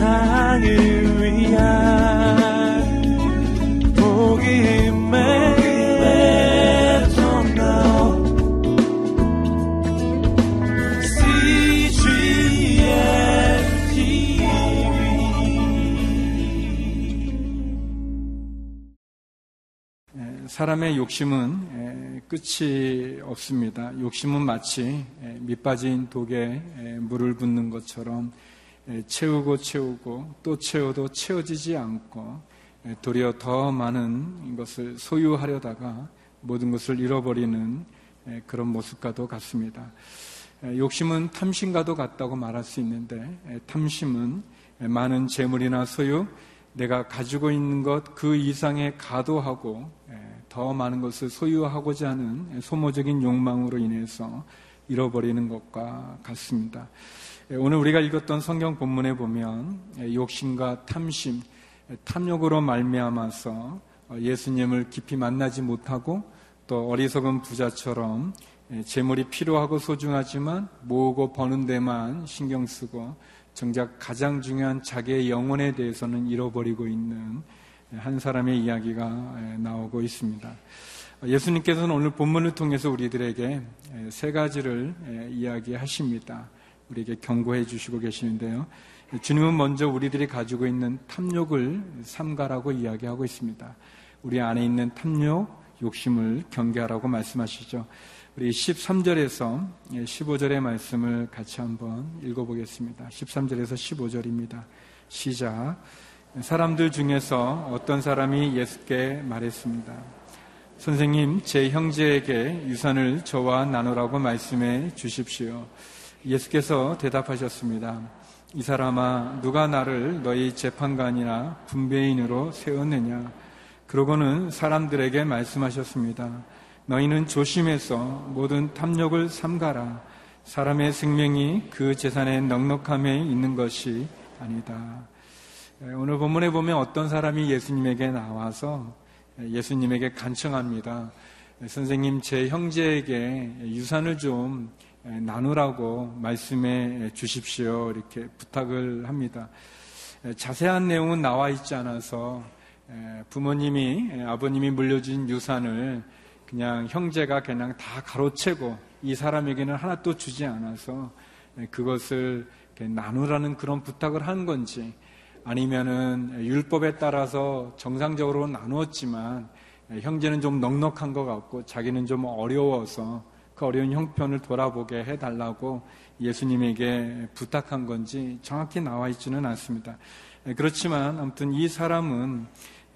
세상을 위한 복음의 사람의 욕심은 끝이 없습니다. 욕심은 마치 밑빠진 독에 물을 붓는 것처럼 채우고 채우고 또 채워도 채워지지 않고 도리어 더 많은 것을 소유하려다가 모든 것을 잃어버리는 그런 모습과도 같습니다. 욕심은 탐심과도 같다고 말할 수 있는데 탐심은 많은 재물이나 소유, 내가 가지고 있는 것 그 이상의 가도하고 더 많은 것을 소유하고자 하는 소모적인 욕망으로 인해서 잃어버리는 것과 같습니다. 오늘 우리가 읽었던 성경 본문에 보면 욕심과 탐심, 탐욕으로 말미암아서 예수님을 깊이 만나지 못하고 또 어리석은 부자처럼 재물이 필요하고 소중하지만 모으고 버는 데만 신경 쓰고 정작 가장 중요한 자기의 영혼에 대해서는 잃어버리고 있는 한 사람의 이야기가 나오고 있습니다. 예수님께서는 오늘 본문을 통해서 우리들에게 세 가지를 이야기하십니다. 우리에게 경고해 주시고 계시는데요. 주님은 먼저 우리들이 가지고 있는 탐욕을 삼가라고 이야기하고 있습니다. 우리 안에 있는 탐욕, 욕심을 경계하라고 말씀하시죠. 우리 13절에서 15절의 말씀을 같이 한번 읽어보겠습니다. 13절에서 15절입니다. 시작. 사람들 중에서 어떤 사람이 예수께 말했습니다. 선생님, 제 형제에게 유산을 저와 나누라고 말씀해 주십시오. 예수께서 대답하셨습니다. 이 사람아, 누가 나를 너희 재판관이나 분배인으로 세웠느냐? 그러고는 사람들에게 말씀하셨습니다. 너희는 조심해서 모든 탐욕을 삼가라. 사람의 생명이 그 재산의 넉넉함에 있는 것이 아니다. 예, 오늘 본문에 보면 어떤 사람이 예수님에게 나와서 예수님에게 간청합니다. 선생님, 제 형제에게 유산을 좀 나누라고 말씀해 주십시오. 이렇게 부탁을 합니다. 자세한 내용은 나와 있지 않아서 부모님이, 아버님이 물려준 유산을 그냥 형제가 그냥 다 가로채고 이 사람에게는 하나도 주지 않아서 그것을 나누라는 그런 부탁을 한 건지 아니면은 율법에 따라서 정상적으로 나누었지만 형제는 좀 넉넉한 것 같고 자기는 좀 어려워서 그 어려운 형편을 돌아보게 해달라고 예수님에게 부탁한 건지 정확히 나와 있지는 않습니다. 그렇지만 아무튼 이 사람은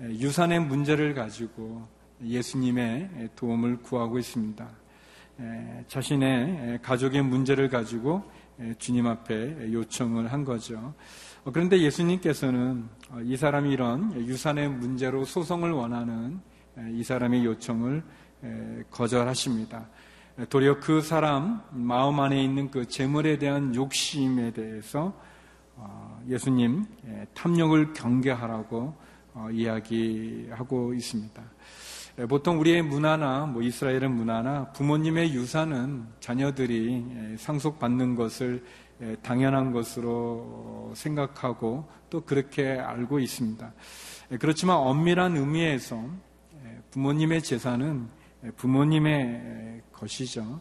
유산의 문제를 가지고 예수님의 도움을 구하고 있습니다. 자신의 가족의 문제를 가지고 주님 앞에 요청을 한 거죠. 어, 그런데 예수님께서는 어, 이 사람이 이런 유산의 문제로 소송을 원하는 이 사람의 요청을 거절하십니다. 도리어 그 사람 마음 안에 있는 그 재물에 대한 욕심에 대해서 어, 예수님 탐욕을 경계하라고 이야기하고 있습니다. 보통 우리의 문화나 뭐 이스라엘의 문화나 부모님의 유산은 자녀들이 상속받는 것을 당연한 것으로 생각하고 또 그렇게 알고 있습니다. 그렇지만 엄밀한 의미에서 부모님의 재산은 부모님의 것이죠.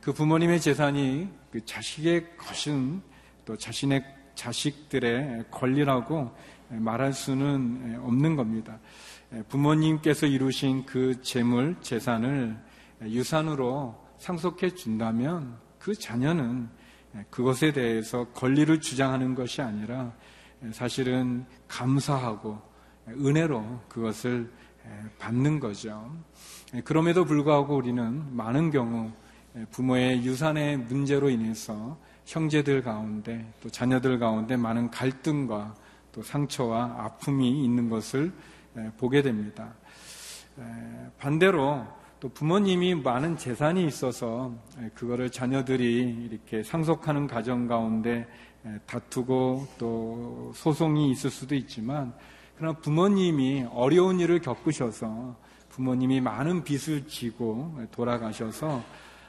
그 부모님의 재산이 그 자식의 것은 또 자신의 자식들의 권리라고 말할 수는 없는 겁니다. 부모님께서 이루신 그 재물, 재산을 유산으로 상속해 준다면 그 자녀는 그것에 대해서 권리를 주장하는 것이 아니라 사실은 감사하고 은혜로 그것을 받는 거죠. 그럼에도 불구하고 우리는 많은 경우 부모의 유산의 문제로 인해서 형제들 가운데 또 자녀들 가운데 많은 갈등과 또 상처와 아픔이 있는 것을 보게 됩니다. 반대로 또 부모님이 많은 재산이 있어서 그거를 자녀들이 이렇게 상속하는 가정 가운데 다투고 또 소송이 있을 수도 있지만 그러나 부모님이 어려운 일을 겪으셔서 부모님이 많은 빚을 지고 돌아가셔서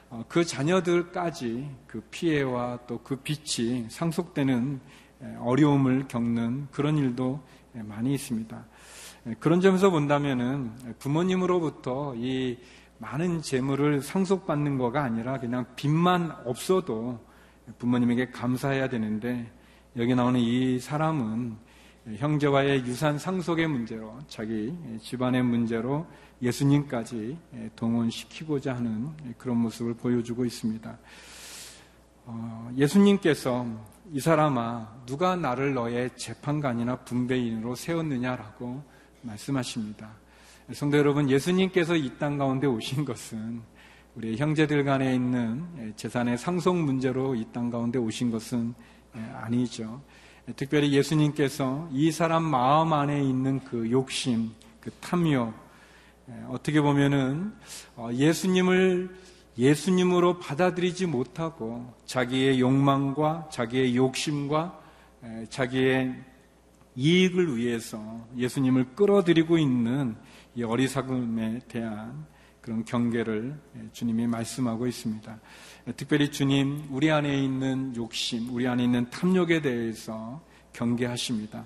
어, 그 자녀들까지 그 피해와 또그 빚이 상속되는 어려움을 겪는 그런 일도 많이 있습니다. 그런 점에서 본다면은 부모님으로부터 이 많은 재물을 상속받는 거가 아니라 그냥 빚만 없어도 부모님에게 감사해야 되는데 여기 나오는 이 사람은 형제와의 유산 상속의 문제로 자기 집안의 문제로 예수님까지 동원시키고자 하는 그런 모습을 보여주고 있습니다. 어, 예수님께서 이 사람아 누가 나를 너의 재판관이나 분배인으로 세웠느냐라고 말씀하십니다. 성도 여러분, 예수님께서 이 땅 가운데 오신 것은 우리 형제들 간에 있는 재산의 상속 문제로 이 땅 가운데 오신 것은 아니죠. 특별히 예수님께서 이 사람 마음 안에 있는 그 욕심, 그 탐욕, 어떻게 보면은 어, 예수님을 예수님으로 받아들이지 못하고 자기의 욕망과 자기의 욕심과 자기의 이익을 위해서 예수님을 끌어들이고 있는 이 어리석음에 대한 그런 경계를 주님이 말씀하고 있습니다. 특별히 주님, 우리 안에 있는 욕심, 우리 안에 있는 탐욕에 대해서 경계하십니다.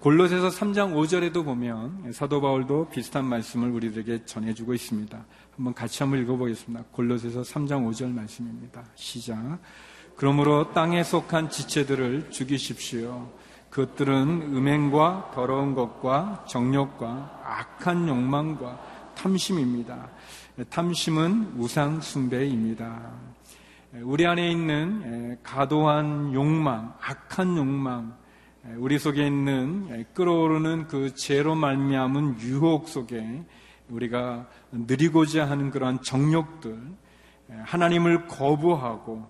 골로새서 3장 5절에도 보면 사도 바울도 비슷한 말씀을 우리들에게 전해주고 있습니다. 한번 같이 한번 읽어보겠습니다. 골로새서 3장 5절 말씀입니다. 시작. 그러므로 땅에 속한 지체들을 죽이십시오. 그것들은 음행과 더러운 것과 정욕과 악한 욕망과 탐심입니다. 탐심은 우상 숭배입니다. 우리 안에 있는 가도한 욕망, 악한 욕망, 우리 속에 있는 끌어오르는 그 죄로 말미암은 유혹 속에 우리가 누리고자 하는 그러한 정욕들, 하나님을 거부하고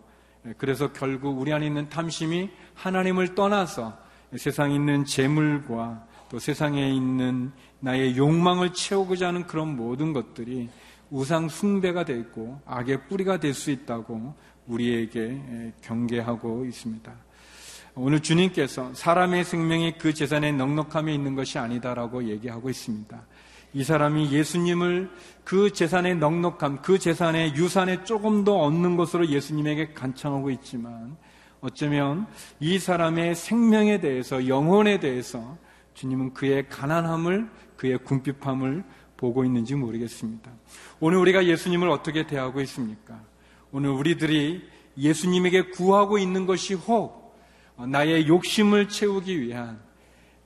그래서 결국 우리 안에 있는 탐심이 하나님을 떠나서 세상에 있는 재물과 또 세상에 있는 나의 욕망을 채우고자 하는 그런 모든 것들이 우상 숭배가 되어 있고 악의 뿌리가 될 수 있다고 우리에게 경계하고 있습니다. 오늘 주님께서 사람의 생명이 그 재산의 넉넉함에 있는 것이 아니다라고 얘기하고 있습니다. 이 사람이 예수님을 그 재산의 넉넉함, 그 재산의 유산에 조금 더 얻는 것으로 예수님에게 간청하고 있지만 어쩌면 이 사람의 생명에 대해서 영혼에 대해서 주님은 그의 가난함을 그의 궁핍함을 보고 있는지 모르겠습니다. 오늘 우리가 예수님을 어떻게 대하고 있습니까? 오늘 우리들이 예수님에게 구하고 있는 것이 혹 나의 욕심을 채우기 위한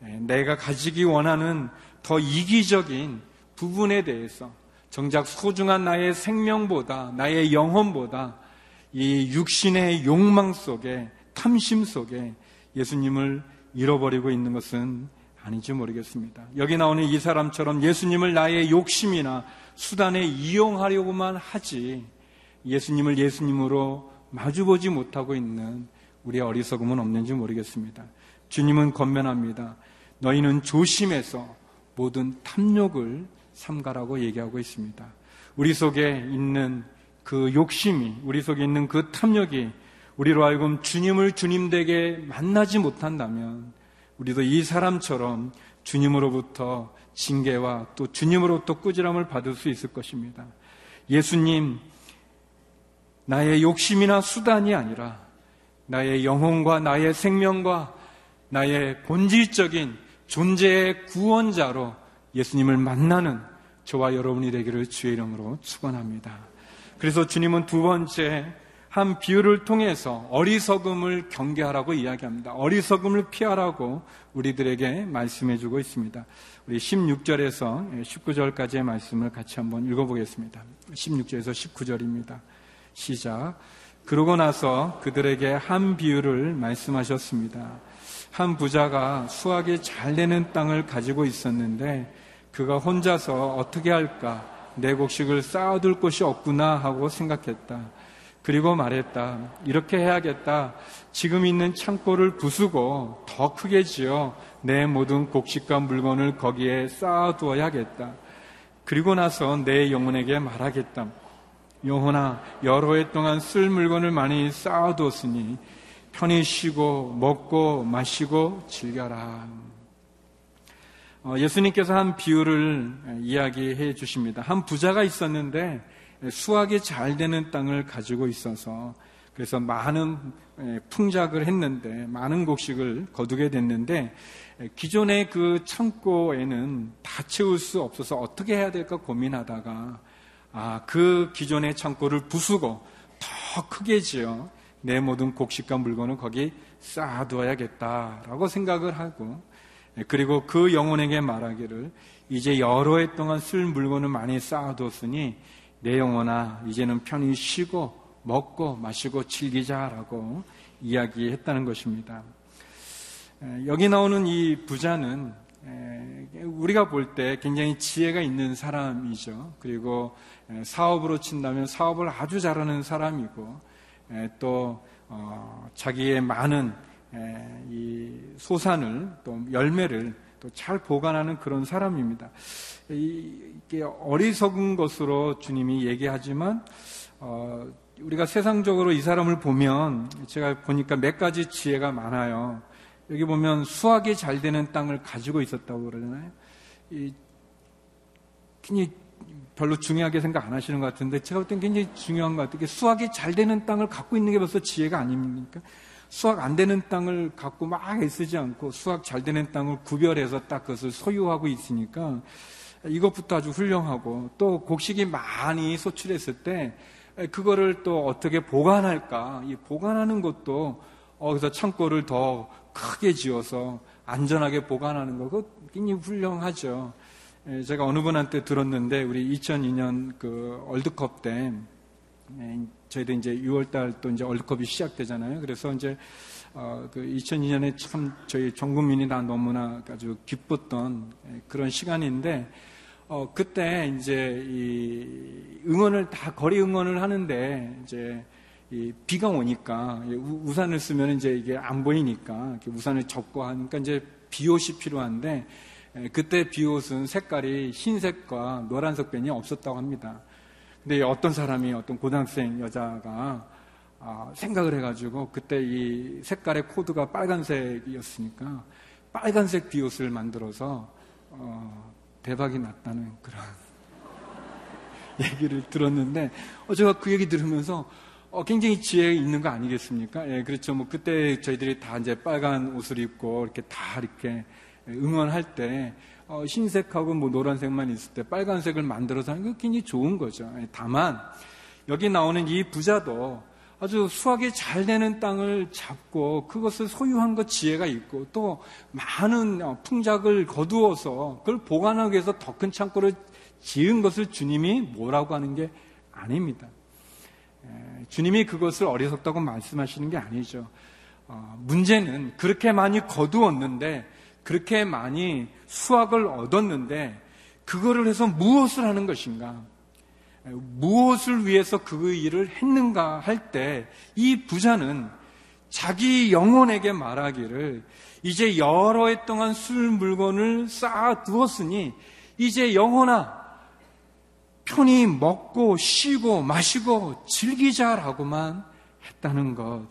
내가 가지기 원하는 더 이기적인 부분에 대해서 정작 소중한 나의 생명보다 나의 영혼보다 이 육신의 욕망 속에 탐심 속에 예수님을 잃어버리고 있는 것은 아닌지 모르겠습니다. 여기 나오는 이 사람처럼 예수님을 나의 욕심이나 수단에 이용하려고만 하지 예수님을 예수님으로 마주보지 못하고 있는 우리의 어리석음은 없는지 모르겠습니다. 주님은 건면합니다. 너희는 조심해서 모든 탐욕을 삼가라고 얘기하고 있습니다. 우리 속에 있는 그 욕심이, 우리 속에 있는 그 탐욕이 우리로 하여금 주님을 주님되게 만나지 못한다면 우리도 이 사람처럼 주님으로부터 징계와 또 주님으로부터 꾸지람을 받을 수 있을 것입니다. 예수님, 나의 욕심이나 수단이 아니라 나의 영혼과 나의 생명과 나의 본질적인 존재의 구원자로 예수님을 만나는 저와 여러분이 되기를 주의 이름으로 축원합니다. 그래서 주님은 두 번째 한 비유를 통해서 어리석음을 경계하라고 이야기합니다. 어리석음을 피하라고 우리들에게 말씀해 주고 있습니다. 우리 16절에서 19절까지의 말씀을 같이 한번 읽어보겠습니다. 16절에서 19절입니다. 시작. 그러고 나서 그들에게 한 비유를 말씀하셨습니다. 한 부자가 수확이 잘 되는 땅을 가지고 있었는데 그가 혼자서 어떻게 할까 내 곡식을 쌓아둘 곳이 없구나 하고 생각했다. 그리고 말했다. 이렇게 해야겠다. 지금 있는 창고를 부수고 더 크게 지어 내 모든 곡식과 물건을 거기에 쌓아두어야겠다. 그리고 나서 내 영혼에게 말하겠다. 영혼아, 여러 해 동안 쓸 물건을 많이 쌓아두었으니 편히 쉬고 먹고 마시고 즐겨라. 어, 예수님께서 한 비유를 이야기해 주십니다. 한 부자가 있었는데 수확이 잘 되는 땅을 가지고 있어서 그래서 많은 풍작을 했는데 많은 곡식을 거두게 됐는데 기존의 그 창고에는 다 채울 수 없어서 어떻게 해야 될까 고민하다가 아, 그 기존의 창고를 부수고 더 크게 지어 내 모든 곡식과 물건을 거기 쌓아두어야겠다라고 생각을 하고 그리고 그 영혼에게 말하기를 이제 여러 해 동안 쓸 물건을 많이 쌓아두었으니 내 영혼아 이제는 편히 쉬고 먹고 마시고 즐기자라고 이야기했다는 것입니다. 여기 나오는 이 부자는 우리가 볼 때 굉장히 지혜가 있는 사람이죠. 그리고 사업으로 친다면 사업을 아주 잘하는 사람이고 또 어, 자기의 많은 이 소산을 또 열매를 또 잘 보관하는 그런 사람입니다. 이게 어리석은 것으로 주님이 얘기하지만 어, 우리가 세상적으로 이 사람을 보면 제가 보니까 몇 가지 지혜가 많아요. 여기 보면 수학이 잘 되는 땅을 가지고 있었다고 그러잖아요. 이, 굉장히 별로 중요하게 생각 안 하시는 것 같은데 제가 볼 땐 굉장히 중요한 것 같아요. 수학이 잘 되는 땅을 갖고 있는 게 벌써 지혜가 아닙니까? 수학 안 되는 땅을 갖고 막 애쓰지 않고 수학 잘 되는 땅을 구별해서 딱 그것을 소유하고 있으니까 이것부터 아주 훌륭하고 또 곡식이 많이 소출했을 때 그거를 또 어떻게 보관할까? 이 보관하는 것도 어, 그래서 창고를 더 크게 지어서 안전하게 보관하는 거, 그 굉장히 훌륭하죠. 제가 어느 분한테 들었는데, 우리 2002년 그 월드컵 때, 저희도 이제 6월달 또 이제 월드컵이 시작되잖아요. 그래서 이제 어, 그 2002년에 참 저희 전 국민이 다 너무나 아주 기뻤던 그런 시간인데 어, 그때 이제 이 응원을 다 거리 응원을 하는데 이제 이 비가 오니까 우, 산을 쓰면 이제 이게 안 보이니까 우산을 접고 하니까 이제 비옷이 필요한데 그때 비옷은 색깔이 흰색과 노란색 펜이 없었다고 합니다. 근데 어떤 사람이 어떤 고등학생 여자가 아, 생각을 해가지고 그때 이 색깔의 코드가 빨간색이었으니까 빨간색 비옷을 만들어서 어, 대박이 났다는 그런 얘기를 들었는데 어, 제가 그 얘기 들으면서 어, 굉장히 지혜 있는 거 아니겠습니까? 예, 그렇죠. 뭐 그때 저희들이 다 이제 빨간 옷을 입고 이렇게 다 이렇게 응원할 때 어, 흰색하고 뭐 노란색만 있을 때 빨간색을 만들어서 하는 거 굉장히 좋은 거죠. 예, 다만 여기 나오는 이 부자도 아주 수확이 잘 되는 땅을 잡고 그것을 소유한 것 지혜가 있고 또 많은 어, 풍작을 거두어서 그걸 보관하기 위해서 더 큰 창고를 지은 것을 주님이 뭐라고 하는 게 아닙니다. 주님이 그것을 어리석다고 말씀하시는 게 아니죠. 어, 문제는 그렇게 많이 거두었는데 그렇게 많이 수확을 얻었는데 그거를 해서 무엇을 하는 것인가? 무엇을 위해서 그 일을 했는가 할 때 이 부자는 자기 영혼에게 말하기를 이제 여러 해 동안 술 물건을 쌓아 두었으니 이제 영혼아 편히 먹고 쉬고 마시고 즐기자라고만 했다는 것.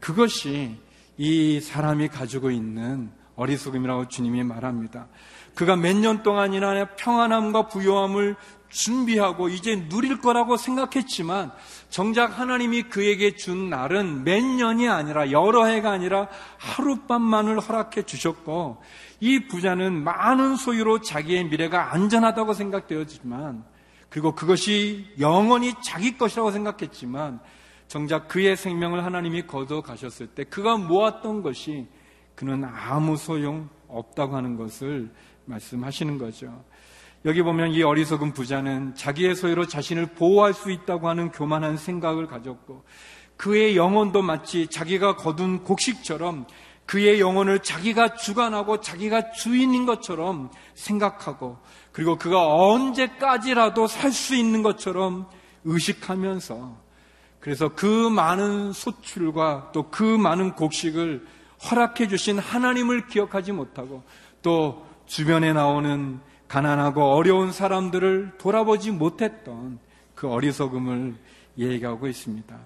그것이 이 사람이 가지고 있는 어리석음이라고 주님이 말합니다. 그가 몇 년 동안이나 평안함과 부요함을 준비하고 이제 누릴 거라고 생각했지만 정작 하나님이 그에게 준 날은 몇 년이 아니라 여러 해가 아니라 하룻밤만을 허락해 주셨고 이 부자는 많은 소유로 자기의 미래가 안전하다고 생각되었지만 그리고 그것이 영원히 자기 것이라고 생각했지만 정작 그의 생명을 하나님이 거둬 가셨을 때 그가 모았던 것이 그는 아무 소용 없다고 하는 것을 말씀하시는 거죠. 여기 보면 이 어리석은 부자는 자기의 소유로 자신을 보호할 수 있다고 하는 교만한 생각을 가졌고 그의 영혼도 마치 자기가 거둔 곡식처럼 그의 영혼을 자기가 주관하고 자기가 주인인 것처럼 생각하고 그리고 그가 언제까지라도 살 수 있는 것처럼 의식하면서 그래서 그 많은 소출과 또 그 많은 곡식을 허락해 주신 하나님을 기억하지 못하고 또 주변에 나오는 가난하고 어려운 사람들을 돌아보지 못했던 그 어리석음을 얘기하고 있습니다.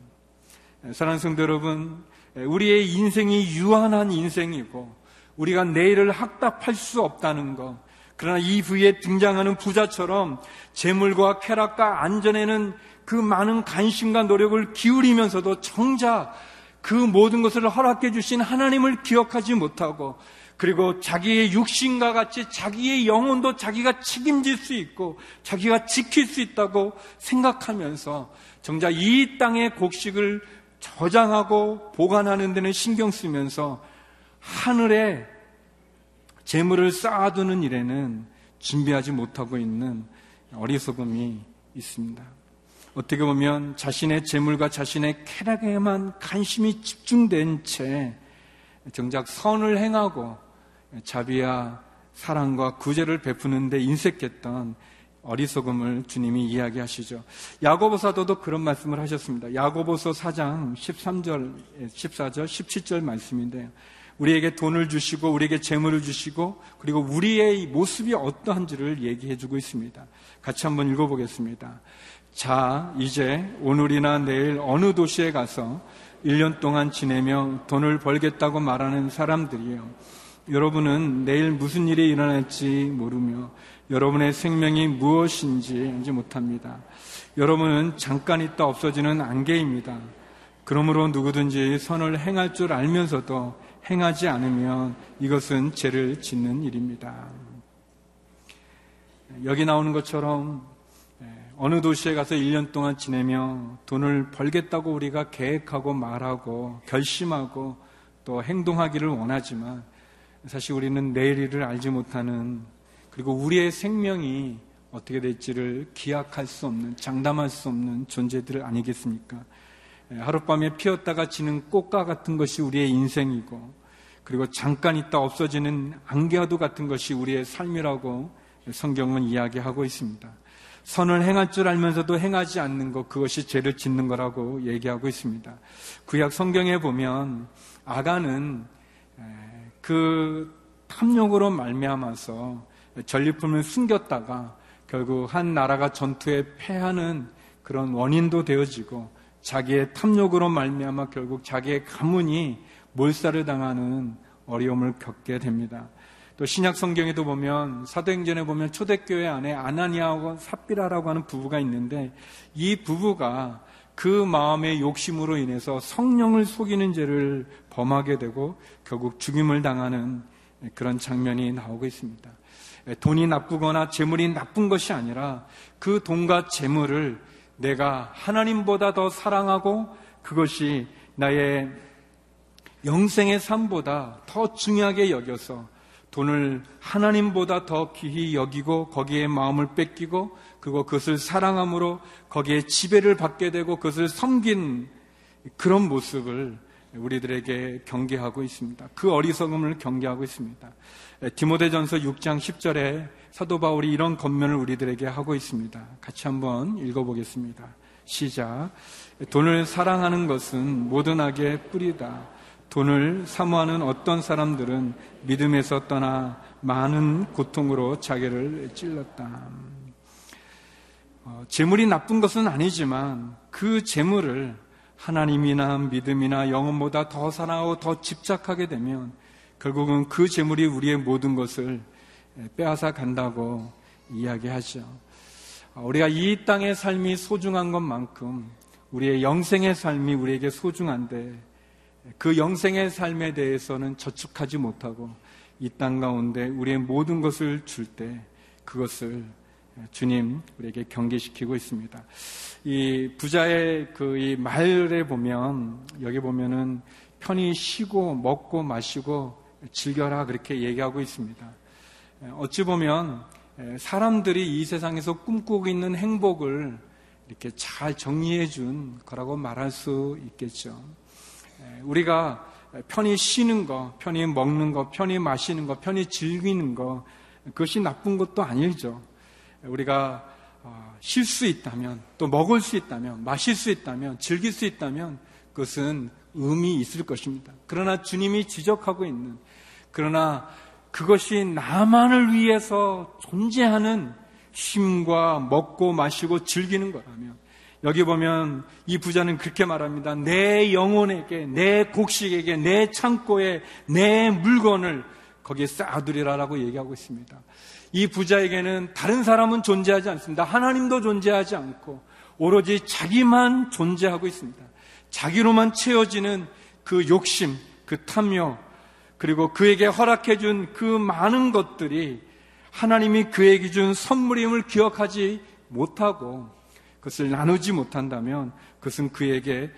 사랑하는 성도 여러분, 우리의 인생이 유한한 인생이고 우리가 내일을 확답할 수 없다는 것, 그러나 이후에 등장하는 부자처럼 재물과 쾌락과 안전에는 그 많은 관심과 노력을 기울이면서도 정작 그 모든 것을 허락해 주신 하나님을 기억하지 못하고 그리고 자기의 육신과 같이 자기의 영혼도 자기가 책임질 수 있고 자기가 지킬 수 있다고 생각하면서 정작 이 땅의 곡식을 저장하고 보관하는 데는 신경 쓰면서 하늘에 재물을 쌓아두는 일에는 준비하지 못하고 있는 어리석음이 있습니다. 어떻게 보면 자신의 재물과 자신의 쾌락에만 관심이 집중된 채 정작 선을 행하고 자비와 사랑과 구제를 베푸는데 인색했던 어리석음을 주님이 이야기하시죠. 야고보 사도도 그런 말씀을 하셨습니다. 야고보서 4장 13절, 14절, 17절 말씀인데요. 우리에게 돈을 주시고 우리에게 재물을 주시고 그리고 우리의 모습이 어떠한지를 얘기해 주고 있습니다. 같이 한번 읽어보겠습니다. 자, 이제 오늘이나 내일 어느 도시에 가서 1년 동안 지내며 돈을 벌겠다고 말하는 사람들이요. 여러분은 내일 무슨 일이 일어날지 모르며 여러분의 생명이 무엇인지 알지 못합니다. 여러분은 잠깐 있다 없어지는 안개입니다. 그러므로 누구든지 선을 행할 줄 알면서도 행하지 않으면 이것은 죄를 짓는 일입니다. 여기 나오는 것처럼 어느 도시에 가서 1년 동안 지내며 돈을 벌겠다고 우리가 계획하고 말하고 결심하고 또 행동하기를 원하지만 사실 우리는 내일을 알지 못하는 그리고 우리의 생명이 어떻게 될지를 기약할 수 없는 장담할 수 없는 존재들 아니겠습니까? 하룻밤에 피었다가 지는 꽃과 같은 것이 우리의 인생이고 그리고 잠깐 있다 없어지는 안개와도 같은 것이 우리의 삶이라고 성경은 이야기하고 있습니다. 선을 행할 줄 알면서도 행하지 않는 것, 그것이 죄를 짓는 거라고 얘기하고 있습니다. 구약 성경에 보면 아가는 그 탐욕으로 말미암아서 전리품을 숨겼다가 결국 한 나라가 전투에 패하는 그런 원인도 되어지고 자기의 탐욕으로 말미암아 결국 자기의 가문이 몰살을 당하는 어려움을 겪게 됩니다. 또 신약 성경에도 보면 사도행전에 보면 초대교회 안에 아나니아하고 삽비라라고 하는 부부가 있는데 이 부부가 그 마음의 욕심으로 인해서 성령을 속이는 죄를 범하게 되고 결국 죽임을 당하는 그런 장면이 나오고 있습니다. 돈이 나쁘거나 재물이 나쁜 것이 아니라 그 돈과 재물을 내가 하나님보다 더 사랑하고 그것이 나의 영생의 삶보다 더 중요하게 여겨서 돈을 하나님보다 더 귀히 여기고 거기에 마음을 뺏기고 그리고 그것을 사랑함으로 거기에 지배를 받게 되고 그것을 섬긴 그런 모습을 우리들에게 경계하고 있습니다. 그 어리석음을 경계하고 있습니다. 디모데전서 6장 10절에 사도 바울이 이런 겉면을 우리들에게 하고 있습니다. 같이 한번 읽어보겠습니다. 시작. 돈을 사랑하는 것은 모든 악의 뿌리다. 돈을 사모하는 어떤 사람들은 믿음에서 떠나 많은 고통으로 자기를 찔렀다. 어, 재물이 나쁜 것은 아니지만 그 재물을 하나님이나 믿음이나 영혼보다 더 사랑하고 더 집착하게 되면 결국은 그 재물이 우리의 모든 것을 빼앗아 간다고 이야기하죠. 어, 우리가 이 땅의 삶이 소중한 것만큼 우리의 영생의 삶이 우리에게 소중한데 그 영생의 삶에 대해서는 저축하지 못하고 이 땅 가운데 우리의 모든 것을 줄 때 그것을 주님 우리에게 경계시키고 있습니다. 이 부자의 그 이 말에 보면 여기 보면은 편히 쉬고 먹고 마시고 즐겨라 그렇게 얘기하고 있습니다. 어찌 보면 사람들이 이 세상에서 꿈꾸고 있는 행복을 이렇게 잘 정리해 준 거라고 말할 수 있겠죠. 우리가 편히 쉬는 거, 편히 먹는 거, 편히 마시는 거, 편히 즐기는 거, 그것이 나쁜 것도 아니죠. 우리가 어, 쉴수 있다면, 또 먹을 수 있다면, 마실 수 있다면, 즐길 수 있다면, 그것은 의미 있을 것입니다. 그러나 주님이 지적하고 있는, 그러나 그것이 나만을 위해서 존재하는 쉼과 먹고 마시고 즐기는 거라면, 여기 보면 이 부자는 그렇게 말합니다. 내 영혼에게, 내 곡식에게, 내 창고에 내 물건을 거기에 쌓아두리라라고 얘기하고 있습니다. 이 부자에게는 다른 사람은 존재하지 않습니다. 하나님도 존재하지 않고 오로지 자기만 존재하고 있습니다. 자기로만 채워지는 그 욕심, 그 탐욕, 그리고 그에게 허락해준 그 많은 것들이 하나님이 그에게 준 선물임을 기억하지 못하고 그것을 나누지 못한다면 그것은 그에게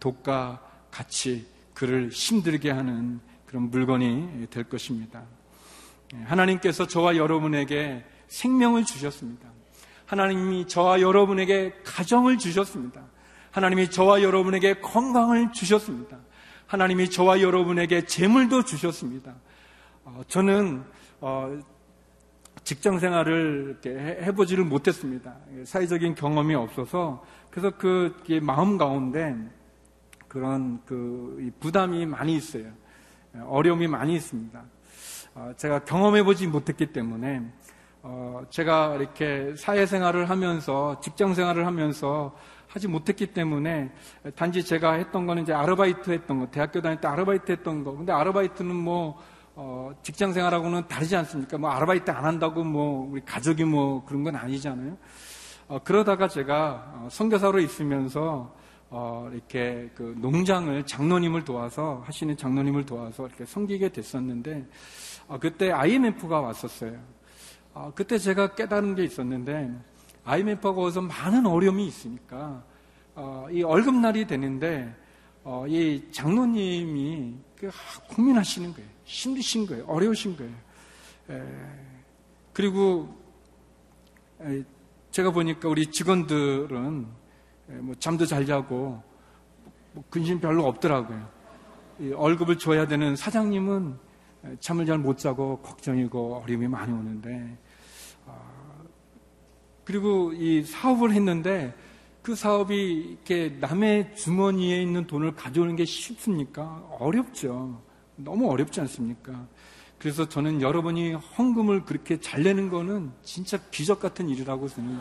독과 같이 그를 힘들게 하는 그런 물건이 될 것입니다. 하나님께서 저와 여러분에게 생명을 주셨습니다. 하나님이 저와 여러분에게 가정을 주셨습니다. 하나님이 저와 여러분에게 건강을 주셨습니다. 하나님이 저와 여러분에게 재물도 주셨습니다. 어, 저는 어, 직장 생활을 해보지를 못했습니다. 사회적인 경험이 없어서 그래서 그 마음 가운데 그런 그 부담이 많이 있어요. 어려움이 많이 있습니다. 어, 제가 경험해보지 못했기 때문에 제가 이렇게 사회생활을 하면서 직장 생활을 하면서 하지 못했기 때문에 단지 제가 했던 거는 이제 아르바이트 했던 거, 대학교 다닐 때 아르바이트 했던 거. 근데 아르바이트는 뭐, 어, 직장 생활하고는 다르지 않습니까? 뭐 아르바이트 안 한다고 뭐 우리 가족이 뭐 그런 건 아니잖아요. 어, 그러다가 제가 어, 선교사로 있으면서 어, 이렇게 그 농장을 장로님을 도와서 하시는 장로님을 도와서 이렇게 섬기게 됐었는데 어, 그때 IMF가 왔었어요. 어, 그때 제가 깨달은 게 있었는데 IMF하고 어서 많은 어려움이 있으니까 어, 이 월급날이 되는데 어, 이 장로님이 그, 고민하시는 거예요. 힘드신 거예요. 어려우신 거예요. 에, 그리고 에, 제가 보니까 우리 직원들은 에, 뭐 잠도 잘 자고 뭐 근심 별로 없더라고요. 월급을 줘야 되는 사장님은 잠을 잘 못 자고 걱정이고 어려움이 많이 오는데 그리고 이 사업을 했는데 그 사업이 이렇게 남의 주머니에 있는 돈을 가져오는 게 쉽습니까? 어렵죠. 너무 어렵지 않습니까? 그래서 저는 여러분이 헌금을 그렇게 잘 내는 거는 진짜 기적 같은 일이라고 저는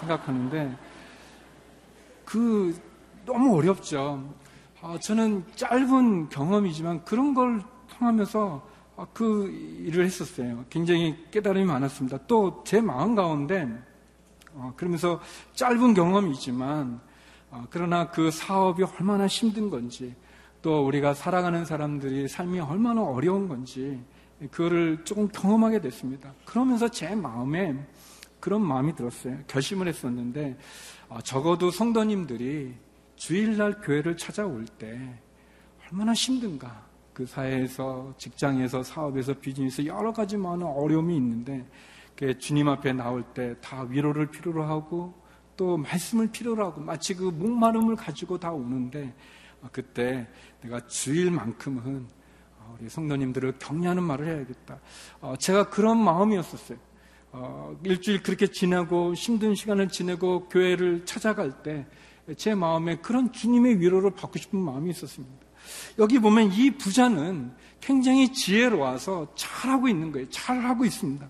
생각하는데 그 너무 어렵죠. 아, 저는 짧은 경험이지만 그런 걸 통하면서 아, 그 일을 했었어요. 굉장히 깨달음이 많았습니다. 또 제 마음 가운데 어, 그러면서 짧은 경험이지만 어, 그러나 그 사업이 얼마나 힘든 건지 또 우리가 살아가는 사람들이 삶이 얼마나 어려운 건지 그거를 조금 경험하게 됐습니다. 그러면서 제 마음에 그런 마음이 들었어요. 결심을 했었는데 어, 적어도 성도님들이 주일날 교회를 찾아올 때 얼마나 힘든가. 그 사회에서, 직장에서, 사업에서, 비즈니스 여러 가지 많은 어려움이 있는데 주님 앞에 나올 때 다 위로를 필요로 하고 또 말씀을 필요로 하고 마치 그 목마름을 가지고 다 오는데 어, 그때 내가 주일만큼은 어, 우리 성도님들을 격려하는 말을 해야겠다. 어, 제가 그런 마음이었었어요. 일주일 그렇게 지내고 힘든 시간을 지내고 교회를 찾아갈 때 제 마음에 그런 주님의 위로를 받고 싶은 마음이 있었습니다. 여기 보면 이 부자는 굉장히 지혜로워서 잘하고 있는 거예요. 잘하고 있습니다.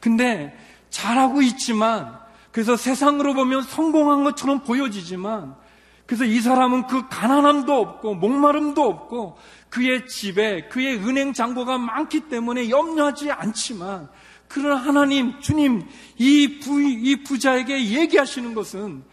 근데 잘하고 있지만 그래서 세상으로 보면 성공한 것처럼 보여지지만 그래서 이 사람은 그 가난함도 없고 목마름도 없고 그의 집에 그의 은행 잔고가 많기 때문에 염려하지 않지만 그러나 하나님 주님 이, 부, 이 부자에게 얘기하시는 것은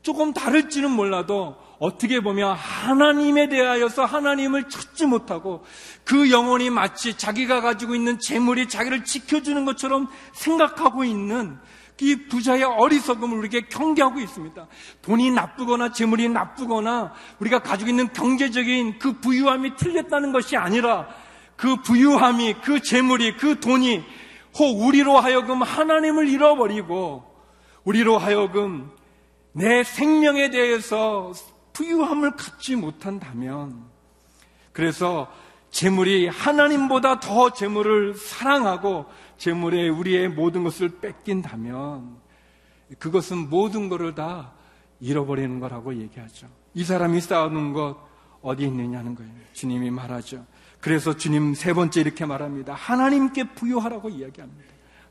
조금 다를지는 몰라도 어떻게 보면 하나님에 대하여서 하나님을 찾지 못하고 그 영혼이 마치 자기가 가지고 있는 재물이 자기를 지켜주는 것처럼 생각하고 있는 이 부자의 어리석음을 우리에게 경계하고 있습니다. 돈이 나쁘거나 재물이 나쁘거나 우리가 가지고 있는 경제적인 그 부유함이 틀렸다는 것이 아니라 그 부유함이 그 재물이 그 돈이 혹 우리로 하여금 하나님을 잃어버리고 우리로 하여금 내 생명에 대해서 부유함을 갖지 못한다면 그래서 재물이 하나님보다 더 재물을 사랑하고 재물에 우리의 모든 것을 뺏긴다면 그것은 모든 것을 다 잃어버리는 거라고 얘기하죠. 이 사람이 쌓아놓은 것 어디 있느냐는 거예요. 주님이 말하죠. 그래서 주님 세 번째 이렇게 말합니다. 하나님께 부여하라고 이야기합니다.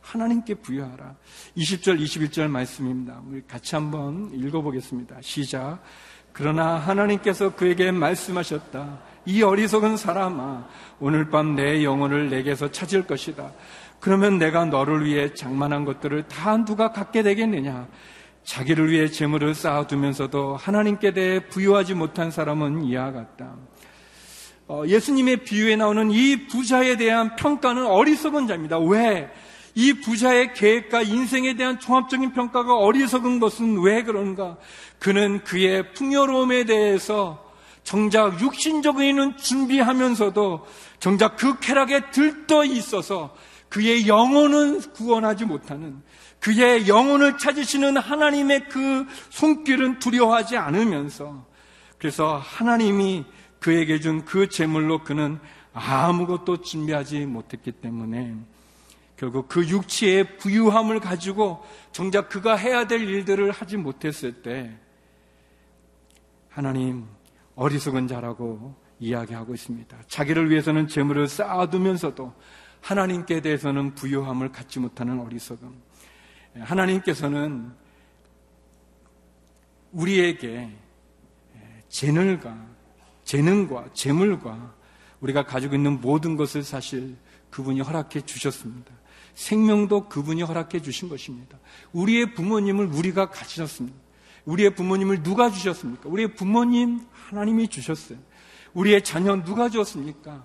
하나님께 부여하라. 20절, 21절 말씀입니다. 우리 같이 한번 읽어보겠습니다. 시작. 그러나 하나님께서 그에게 말씀하셨다. 이 어리석은 사람아, 오늘 밤 내 영혼을 내게서 찾을 것이다. 그러면 내가 너를 위해 장만한 것들을 다 누가 갖게 되겠느냐? 자기를 위해 재물을 쌓아두면서도 하나님께 대해 부유하지 못한 사람은 이와 같다. 어, 예수님의 비유에 나오는 이 부자에 대한 평가는 어리석은 자입니다. 왜? 이 부자의 계획과 인생에 대한 종합적인 평가가 어리석은 것은 왜 그런가? 그는 그의 풍요로움에 대해서 정작 육신적인 준비하면서도 정작 그 쾌락에 들떠 있어서 그의 영혼은 구원하지 못하는 그의 영혼을 찾으시는 하나님의 그 손길은 두려워하지 않으면서 그래서 하나님이 그에게 준 그 재물로 그는 아무것도 준비하지 못했기 때문에 결국 그 육체의 부유함을 가지고 정작 그가 해야 될 일들을 하지 못했을 때 하나님 어리석은 자라고 이야기하고 있습니다. 자기를 위해서는 재물을 쌓아두면서도 하나님께 대해서는 부유함을 갖지 못하는 어리석음. 하나님께서는 우리에게 재능과 재능과 재물과 우리가 가지고 있는 모든 것을 사실 그분이 허락해 주셨습니다. 생명도 그분이 허락해 주신 것입니다. 우리의 부모님을 우리가 가지셨습니다. 우리의 부모님을 누가 주셨습니까? 우리의 부모님 하나님이 주셨어요. 우리의 자녀 누가 주었습니까?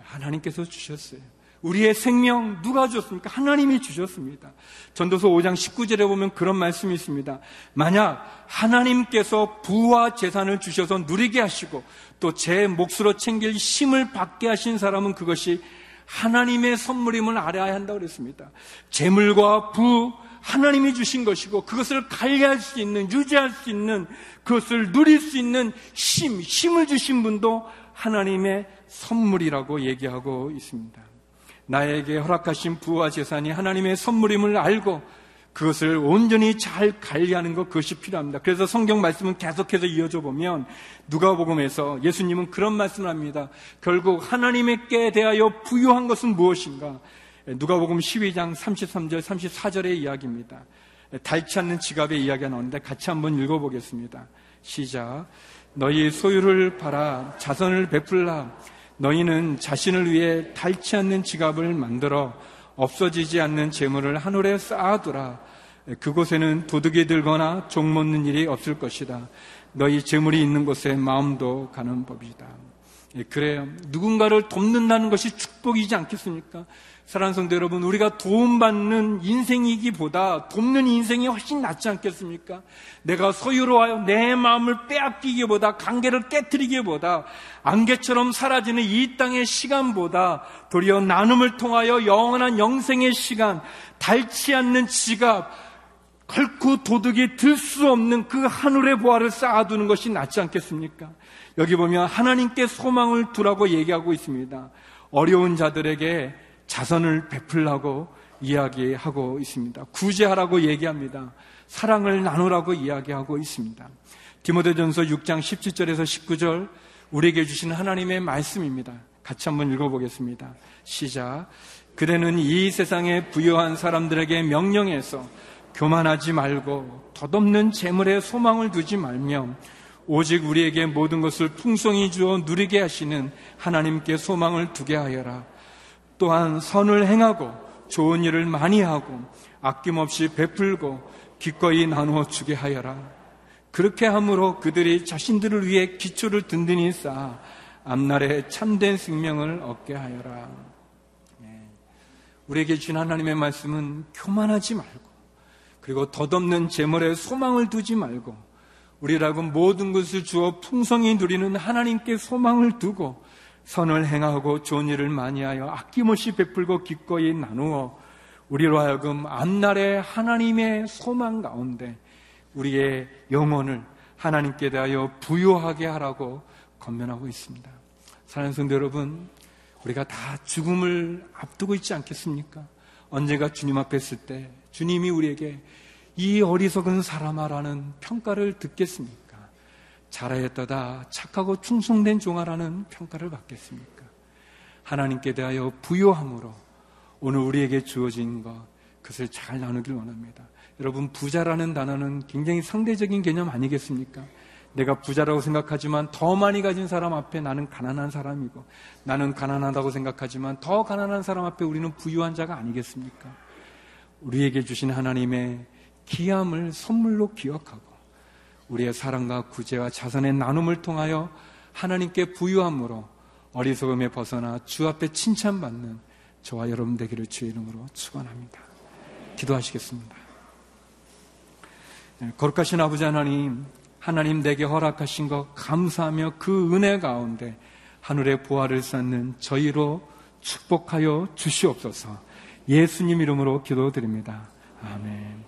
하나님께서 주셨어요. 우리의 생명 누가 주었습니까? 하나님이 주셨습니다. 전도서 5장 19절에 보면 그런 말씀이 있습니다. 만약 하나님께서 부와 재산을 주셔서 누리게 하시고 또 제 몫으로 챙길 힘을 받게 하신 사람은 그것이 하나님의 선물임을 알아야 한다고 그랬습니다. 재물과 부, 하나님이 주신 것이고 그것을 관리할 수 있는, 유지할 수 있는, 그것을 누릴 수 있는 힘, 힘을 주신 분도 하나님의 선물이라고 얘기하고 있습니다. 나에게 허락하신 부와 재산이 하나님의 선물임을 알고 그것을 온전히 잘 관리하는 것 그것이 필요합니다. 그래서 성경 말씀은 계속해서 이어져 보면 누가복음에서 예수님은 그런 말씀을 합니다. 결국 하나님께 대하여 부유한 것은 무엇인가? 누가복음 12장 33절 34절의 이야기입니다. 닳지 않는 지갑의 이야기가 나오는데 같이 한번 읽어보겠습니다. 시작. 너희 소유를 팔아 자선을 베풀라. 너희는 자신을 위해 닳지 않는 지갑을 만들어 없어지지 않는 재물을 하늘에 쌓아두라. 그곳에는 도둑이 들거나 종 먹는 일이 없을 것이다. 너희 재물이 있는 곳에 마음도 가는 법이다. 예, 그래요. 누군가를 돕는다는 것이 축복이지 않겠습니까? 사랑하는 성도 여러분, 우리가 도움받는 인생이기보다 돕는 인생이 훨씬 낫지 않겠습니까? 내가 소유로하여 내 마음을 빼앗기기보다 관계를 깨뜨리기보다 안개처럼 사라지는 이 땅의 시간보다 도리어 나눔을 통하여 영원한 영생의 시간, 닳지 않는 지갑, 결코 도둑이 들 수 없는 그 하늘의 보화를 쌓아두는 것이 낫지 않겠습니까? 여기 보면 하나님께 소망을 두라고 얘기하고 있습니다. 어려운 자들에게 자선을 베풀라고 이야기하고 있습니다. 구제하라고 얘기합니다. 사랑을 나누라고 이야기하고 있습니다. 디모데전서 6장 17절에서 19절 우리에게 주신 하나님의 말씀입니다. 같이 한번 읽어보겠습니다. 시작. 그대는 이 세상에 부여한 사람들에게 명령해서 교만하지 말고 덧없는 재물에 소망을 두지 말며 오직 우리에게 모든 것을 풍성히 주어 누리게 하시는 하나님께 소망을 두게 하여라. 또한 선을 행하고 좋은 일을 많이 하고 아낌없이 베풀고 기꺼이 나누어 주게 하여라. 그렇게 함으로 그들이 자신들을 위해 기초를 든든히 쌓아 앞날에 참된 생명을 얻게 하여라. 네. 우리에게 주신 하나님의 말씀은 교만하지 말고 그리고 덧없는 재물에 소망을 두지 말고 우리라고 모든 것을 주어 풍성히 누리는 하나님께 소망을 두고 선을 행하고 좋은 일을 많이 하여 아낌없이 베풀고 기꺼이 나누어 우리로 하여금 앞날에 하나님의 소망 가운데 우리의 영혼을 하나님께 대하여 부유하게 하라고 건면하고 있습니다. 사랑하는 성도 여러분, 우리가 다 죽음을 앞두고 있지 않겠습니까? 언제가 주님 앞에 있을 때 주님이 우리에게 이 어리석은 사람아라는 평가를 듣겠습니까? 잘하였다다 착하고 충성된 종아라는 평가를 받겠습니까? 하나님께 대하여 부요함으로 오늘 우리에게 주어진 것 그것을 잘 나누길 원합니다. 여러분 부자라는 단어는 굉장히 상대적인 개념 아니겠습니까? 내가 부자라고 생각하지만 더 많이 가진 사람 앞에 나는 가난한 사람이고 나는 가난하다고 생각하지만 더 가난한 사람 앞에 우리는 부유한 자가 아니겠습니까? 우리에게 주신 하나님의 기함을 선물로 기억하고 우리의 사랑과 구제와 자선의 나눔을 통하여 하나님께 부유함으로 어리석음에 벗어나 주 앞에 칭찬받는 저와 여러분 되기를 주의 이름으로 축원합니다. 기도하시겠습니다. 네, 거룩하신 아버지 하나님, 하나님 내게 허락하신 것 감사하며 그 은혜 가운데 하늘의 보화를 쌓는 저희로 축복하여 주시옵소서. 예수님 이름으로 기도드립니다. 아멘.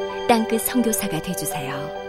땅끝 성교사가 되주세요